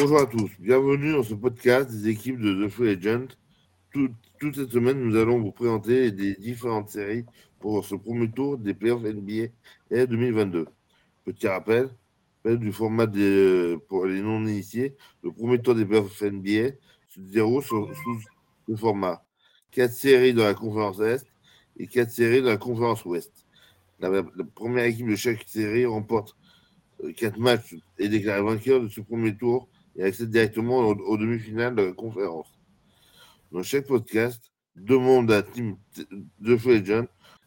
Bonjour à tous, bienvenue dans ce podcast des équipes de The Free Agent. Tout- toute cette semaine, nous allons vous présenter les différentes séries pour ce premier tour des playoffs NBA et 2022. Petit rappel, du format pour les non-initiés, le premier tour des playoffs NBA se déroule sous le format 4 séries dans la conférence Est et 4 séries dans la conférence Ouest. La, première équipe de chaque série remporte 4 matchs et déclare vainqueur de ce premier tour et accède directement aux, demi-finales de la conférence. Dans chaque podcast, deux membres de la team de Agent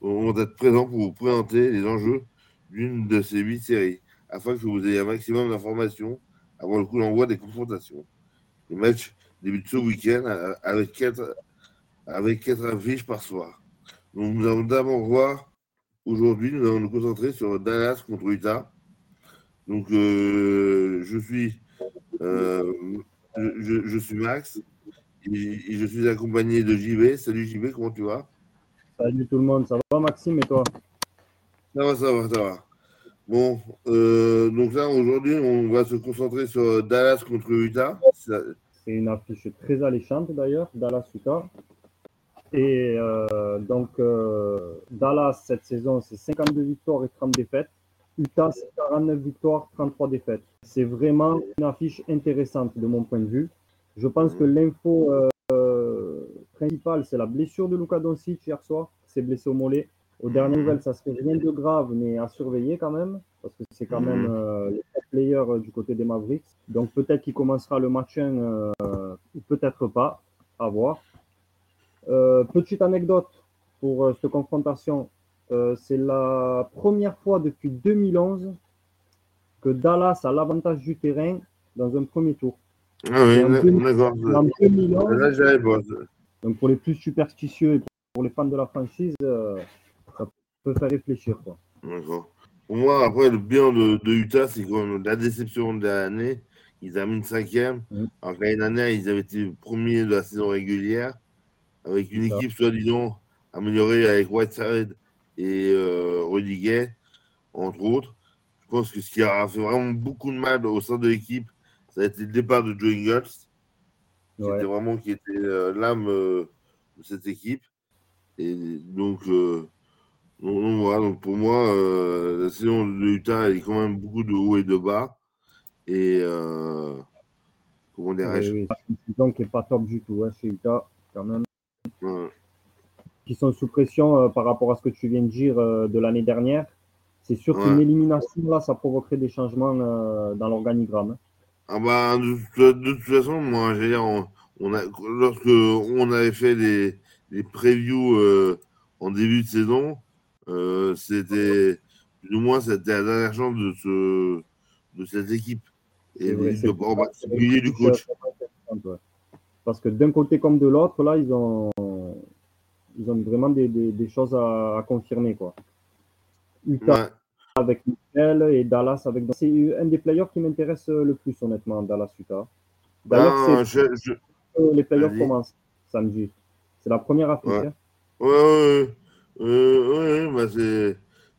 vont être présents pour vous présenter les enjeux d'une de ces huit séries, afin que vous ayez un maximum d'informations avant le coup d'envoi des confrontations. Les matchs débutent ce week-end avec quatre, avec quatre affiches par soir. Donc nous allons d'abord voir, aujourd'hui, nous allons nous concentrer sur Dallas contre Utah. Donc euh, je suis euh, je, suis Max et, je suis accompagné de JB. Salut JB, comment tu vas? Salut tout le monde, ça va Maxime et toi? Ça va, ça va, ça va. Bon, euh, donc là aujourd'hui on va se concentrer sur Dallas contre Utah. C'est une affiche très alléchante d'ailleurs, Dallas Utah. Et euh, donc Dallas cette saison c'est 52 victoires et 30 défaites. Utah c'est 49 victoires, 33 défaites. C'est vraiment une affiche intéressante de mon point de vue. Je pense que l'info euh, principale c'est la blessure de Luka Doncic hier soir. Il s'est blessé au mollet. Aux dernières nouvelles, ça se fait rien de grave, mais à surveiller quand même, parce que c'est quand même euh, le top player euh, du côté des Mavericks. Donc peut-être qu'il commencera le match 1, euh, ou peut-être pas, à voir. Petite anecdote pour cette confrontation, Euh, c'est la première fois depuis 2011 que Dallas a l'avantage du terrain dans un premier tour. Ah oui, d'accord. En 2011, Là, j'avais donc pour les plus superstitieux et pour les fans de la franchise, euh, ça peut faire réfléchir. Quoi. D'accord. Pour moi, après, le bilan de, de Utah, c'est même la déception de l'année. Ils terminent cinquième. Mhm. Alors que l'année dernière, ils avaient été premiers de la saison régulière, avec une équipe soi-disant améliorée avec Whiteside et euh, Rudy Gay, entre autres. Je pense que ce qui a fait vraiment beaucoup de mal au sein de l'équipe, ça a été le départ de Joe Ingles, qui Ouais. était vraiment qui était euh, l'âme euh, de cette équipe. Et donc, euh, donc, donc voilà, donc pour moi, euh, la saison de Utah, elle est quand même beaucoup de haut et de bas. Et euh, comment dirais-je? Oui, oui, c'est une saison qui n'est pas top du tout hein, chez Utah, quand même. euh, Qui sont sous pression euh, par rapport à ce que tu viens de dire euh, de l'année dernière. C'est sûr qu'une élimination, là, ça provoquerait des changements euh, dans l'organigramme. Ah bah, de, toute- de toute façon, moi, j'ai dire, on, on a, lorsque on avait fait les, les previews euh, en début de saison, euh, c'était plus ou moins c'était la dernière chance de, ce, de cette équipe. Et vrai, de- en particulier du coach. Parce que d'un côté comme de l'autre, là, ils ont, ils ont vraiment des, des- des choses à, à confirmer. Quoi. Utah Ouais. avec Michel et Dallas avec. C'est un des players qui m'intéresse le plus, honnêtement, Dallas-Utah. D'ailleurs, Ben, c'est je- je- les Vas-y. commencent samedi. C'est la première affiche. Ouais. hein. Ouais, ouais, ouais. Euh, ouais, bah c'est.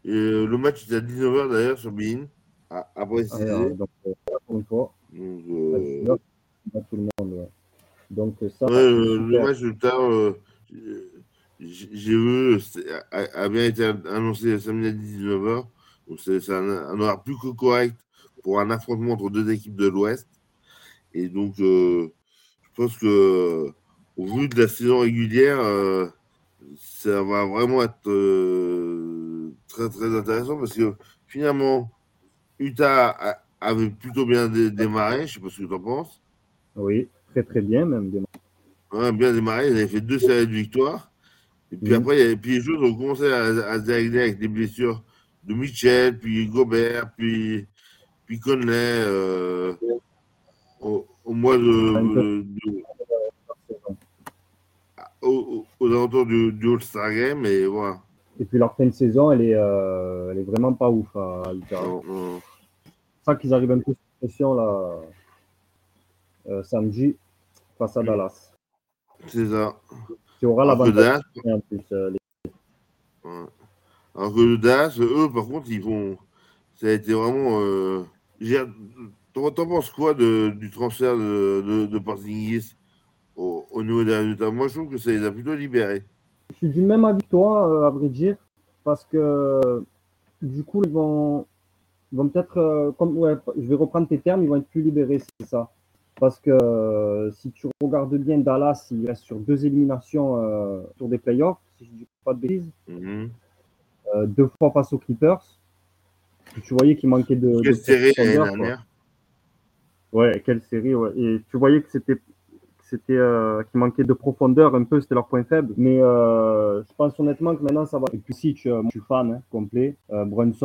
euh, le match était à 19h d'ailleurs sur Bein, à, à préciser. Alors, donc, euh, pour une fois, Donc, à euh, 19, à tout le monde. ouais. Donc, ça, ouais, le, le match de tard, euh, j'ai j'ai vu, c'est- a, a bien été annoncé samedi à 19h. Donc, c'est un, horaire plus que correct pour un affrontement entre deux équipes de l'Ouest. Et donc, euh, je pense que, au vu de la saison régulière, euh, ça va vraiment être euh, très très intéressant parce que finalement, Utah a- avait plutôt bien dé- démarré, je sais pas ce que tu en penses. Oui, très très bien même. Ouais, bien démarré, ils avaient fait deux séries de victoires. Et puis Mhm. après, puis les choses ont commencé à, à se dérégler avec des blessures de Michel, puis Gobert, puis, puis Conley euh, au, au mois de, de- de- aux, aux alentours du, du All-Star Game. Et voilà. Et puis leur fin de saison, elle est, euh, elle est vraiment pas ouf à Utah. On- on- C'est ça qu'ils arrivent un peu sous pression là, euh, samedi face à Mm. Dallas. C'est ça. Qui aura Alors que l'avantage Dallas, en plus. euh, les- ouais. Alors que le Dallas, eux, par contre, ils vont. Ça a été vraiment. euh, T'en penses quoi de, du transfert de, de, de Porzingis au, au niveau des résultats? Moi, je trouve que ça les a plutôt libérés. Je suis du même avis que toi, euh, à vrai dire, parce que du coup, ils vont, ils vont peut-être, euh, comme, ouais, je vais reprendre tes termes, ils vont être plus libérés, c'est ça. Parce que euh, si tu regardes bien Dallas, il reste sur deux éliminations euh, sur des playoffs, si je ne dis pas de bêtises. Mhm. Euh, deux fois face aux Clippers. Tu voyais qu'il manquait de. Quelle de série l'année dernière? Ouais, quelle série, ouais. Et tu voyais que c'était euh, qu'il manquait de profondeur un peu, c'était leur point faible. Mais euh, je pense honnêtement que maintenant ça va. Et puis si tu, moi, je suis fan hein, complet, euh, Brunson.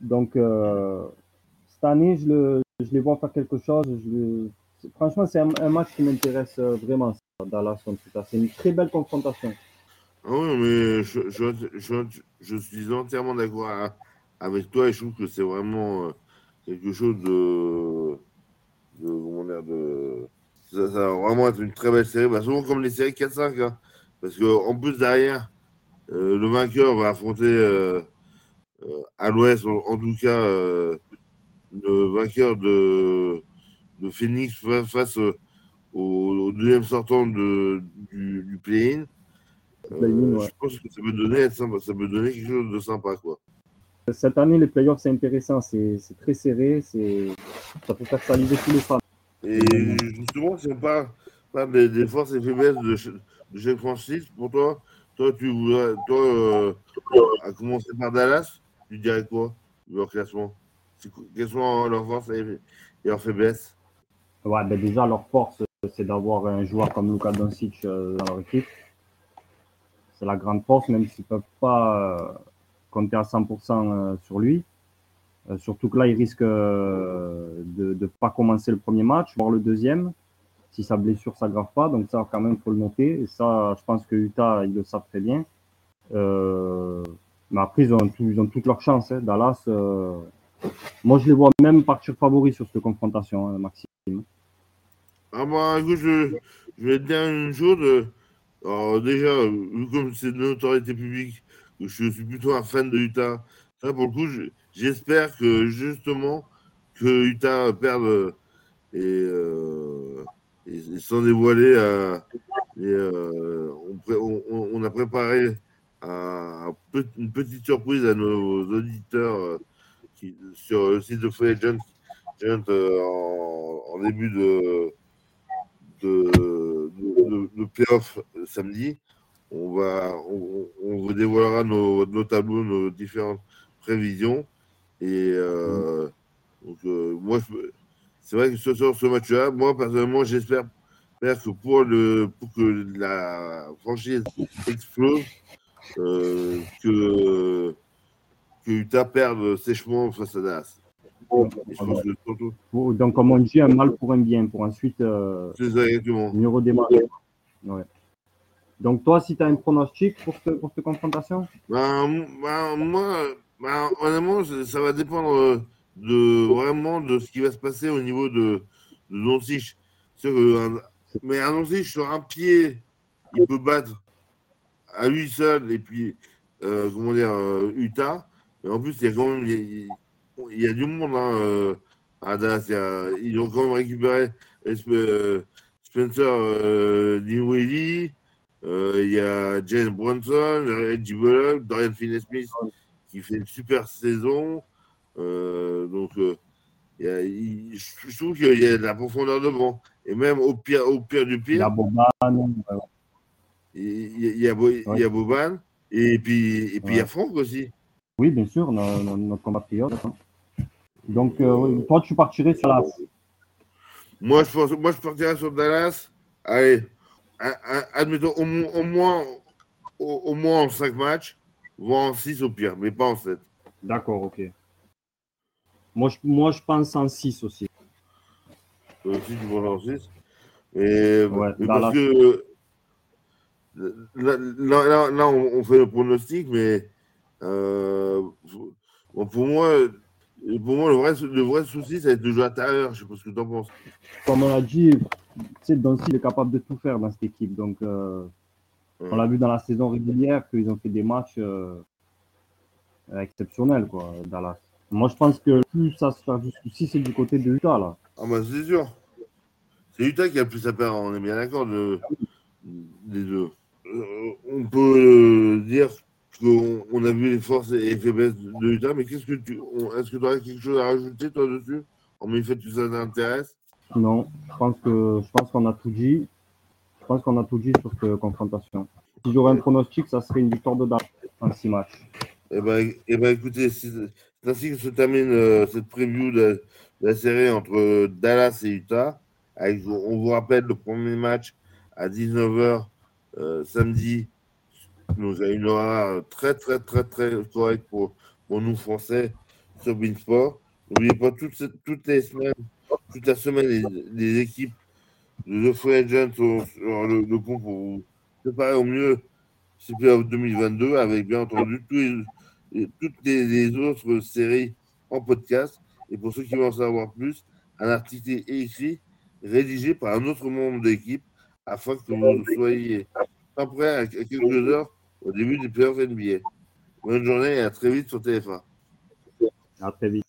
Donc cette année, je, le, je les vois faire quelque chose. Je franchement, c'est un, match qui m'intéresse euh, vraiment. Dallas contre Utah. C'est une très belle confrontation. Ah oui, mais je, je, je, je suis entièrement d'accord avec toi et je trouve que c'est vraiment euh, quelque chose de. de. Ça, va vraiment être une très belle série. Bah, souvent comme les séries 4-5. hein. parce qu'en plus, derrière, euh, le vainqueur va affronter à l'ouest, en, tout cas, le vainqueur de, de Phoenix fa- face euh, au, au deuxième sortant de, du, du play-in. Euh, ouais. Je pense que ça peut donner, ça peut donner quelque chose de sympa. Quoi. Cette année, les playoffs, c'est intéressant. C'est très serré. c'est Ça peut faire saliver tous les fans. Et justement, si on parle, parle des, des forces et faiblesses de, de chaque franchise, pour toi, toi, tu voudrais, toi, euh, à commencer par Dallas, tu dirais quoi, leur classement? Quelles sont leurs forces et leurs faiblesses? Ouais, ben déjà, leur force, c'est d'avoir un joueur comme Luka Doncic euh, dans leur équipe. C'est la grande force, même s'ils ne peuvent pas euh, compter à 100% euh, sur lui. Surtout que là, il risque euh, de ne pas commencer le premier match, voire le deuxième, si sa blessure ne s'aggrave pas. Donc ça, quand même, il faut le noter. Et ça, je pense que Utah, ils le savent très bien. Mais après, ils ont, tout- ils ont toutes leurs chances. hein. Dallas, moi, je les vois même partir favoris sur cette confrontation, hein, Maxime. Ah bah écoute, je, vais dire une chose. Alors déjà, comme c'est de notoriété publique, que je suis plutôt un fan de Utah. Ça, pour le coup, je- j'espère que justement que Utah perde et, euh, et, dévoiler. euh, on, a préparé une petite surprise à nos auditeurs euh, sur le site de Free Agent, euh, en début de de, de, playoff samedi. On, va, on, on vous dévoilera nos, nos tableaux, nos différentes prévisions. Et euh, donc, euh, moi, c'est vrai que ce soir, ce match-là, moi, personnellement, j'espère que pour, le, pour que la franchise explose, euh, que, que Utah perde sèchement face à Dallas. Pour- donc, comme on dit, un mal pour un bien, pour ensuite euh, mieux redémarrer. Ouais. Donc, toi, si tu as un pronostic pour, pour cette confrontation? Ben, ben, moi, ben, honnêtement, ça, va dépendre de vraiment de ce qui va se passer au niveau de, de que mais un Doncic sur un pied, il peut battre à lui seul et puis euh, comment dire euh, Utah. Mais en plus, il y a quand même il il- y a du monde hein, euh, à Dallas. Il a- ils ont quand même récupéré Espe- euh, Spencer euh, Dinwiddie. Euh, Il y a James Brunson, Reggie Bullock, Dorian Finney-Smith qui fait une super saison. Euh, donc, euh, il y a- il- je trouve qu'il y a de la profondeur de banc. Et même au pire, au pire du Il y a pire, Boban. euh, il y, a- il y a, Bo- il y a Boban. Et puis, et puis il y a Ouais. Franck aussi. Oui, bien sûr, no- no- notre compatriote. hein. Donc, euh, toi, tu partirais sur la. Moi, je, pense, moi, je partirais sur Dallas. Allez, admettons au, au moins, au, au moins en 5 matchs, voire en 6 au pire, mais pas en 7. D'accord, ok. Moi je, moi, je pense en 6 aussi. Euh, si tu vois en 6. Et, Ouais, Dallas. parce que là, là, là- on, fait le pronostic, mais euh, bon, pour moi, pour moi le, vrai, le vrai souci, ça va être de jouer à l'intérieur. Je sais pas ce que tu en penses. Comme on l'a dit, il est capable de tout faire dans cette équipe. Donc, euh, on l'a vu dans la saison régulière qu'ils ont fait des matchs euh, exceptionnels, quoi, Dallas. Moi, je pense que plus ça se fait du souci, c'est du côté de Utah, là. Ah bah c'est sûr. C'est Utah qui a plus à perdre, on est bien d'accord de, des deux. Euh, on peut dire on a vu les forces et les faiblesses de Utah, mais qu'est-ce que tu. Est-ce que tu aurais quelque chose à rajouter toi dessus? En le fait que ça t'intéresse? Non, je pense que je pense qu'on a tout dit. Je pense qu'on a tout dit sur cette confrontation. Si j'aurais un pronostic, ça serait une victoire de Dallas en six matchs. Eh ben, eh ben, écoutez, c'est ainsi que se termine euh, cette preview de, de la série entre euh, Dallas et Utah. Avec, on vous rappelle le premier match à 19h samedi. Nous a une horaire très, très, très, très correcte pour, pour nous Français sur Beansport. N'oubliez pas, toutes, ces- les semaines, toute la semaine, les, équipes de Free Agents sont sur le, le pont pour vous préparer au mieux ce playoff 2022 avec bien entendu toutes les, autres séries en podcast. Et pour ceux qui veulent en savoir plus, un article écrit rédigé par un autre membre de l'équipe afin que vous soyez pas prêts à quelques heures au début des playoffs NBA. Bonne journée et à très vite sur TF1. À très vite.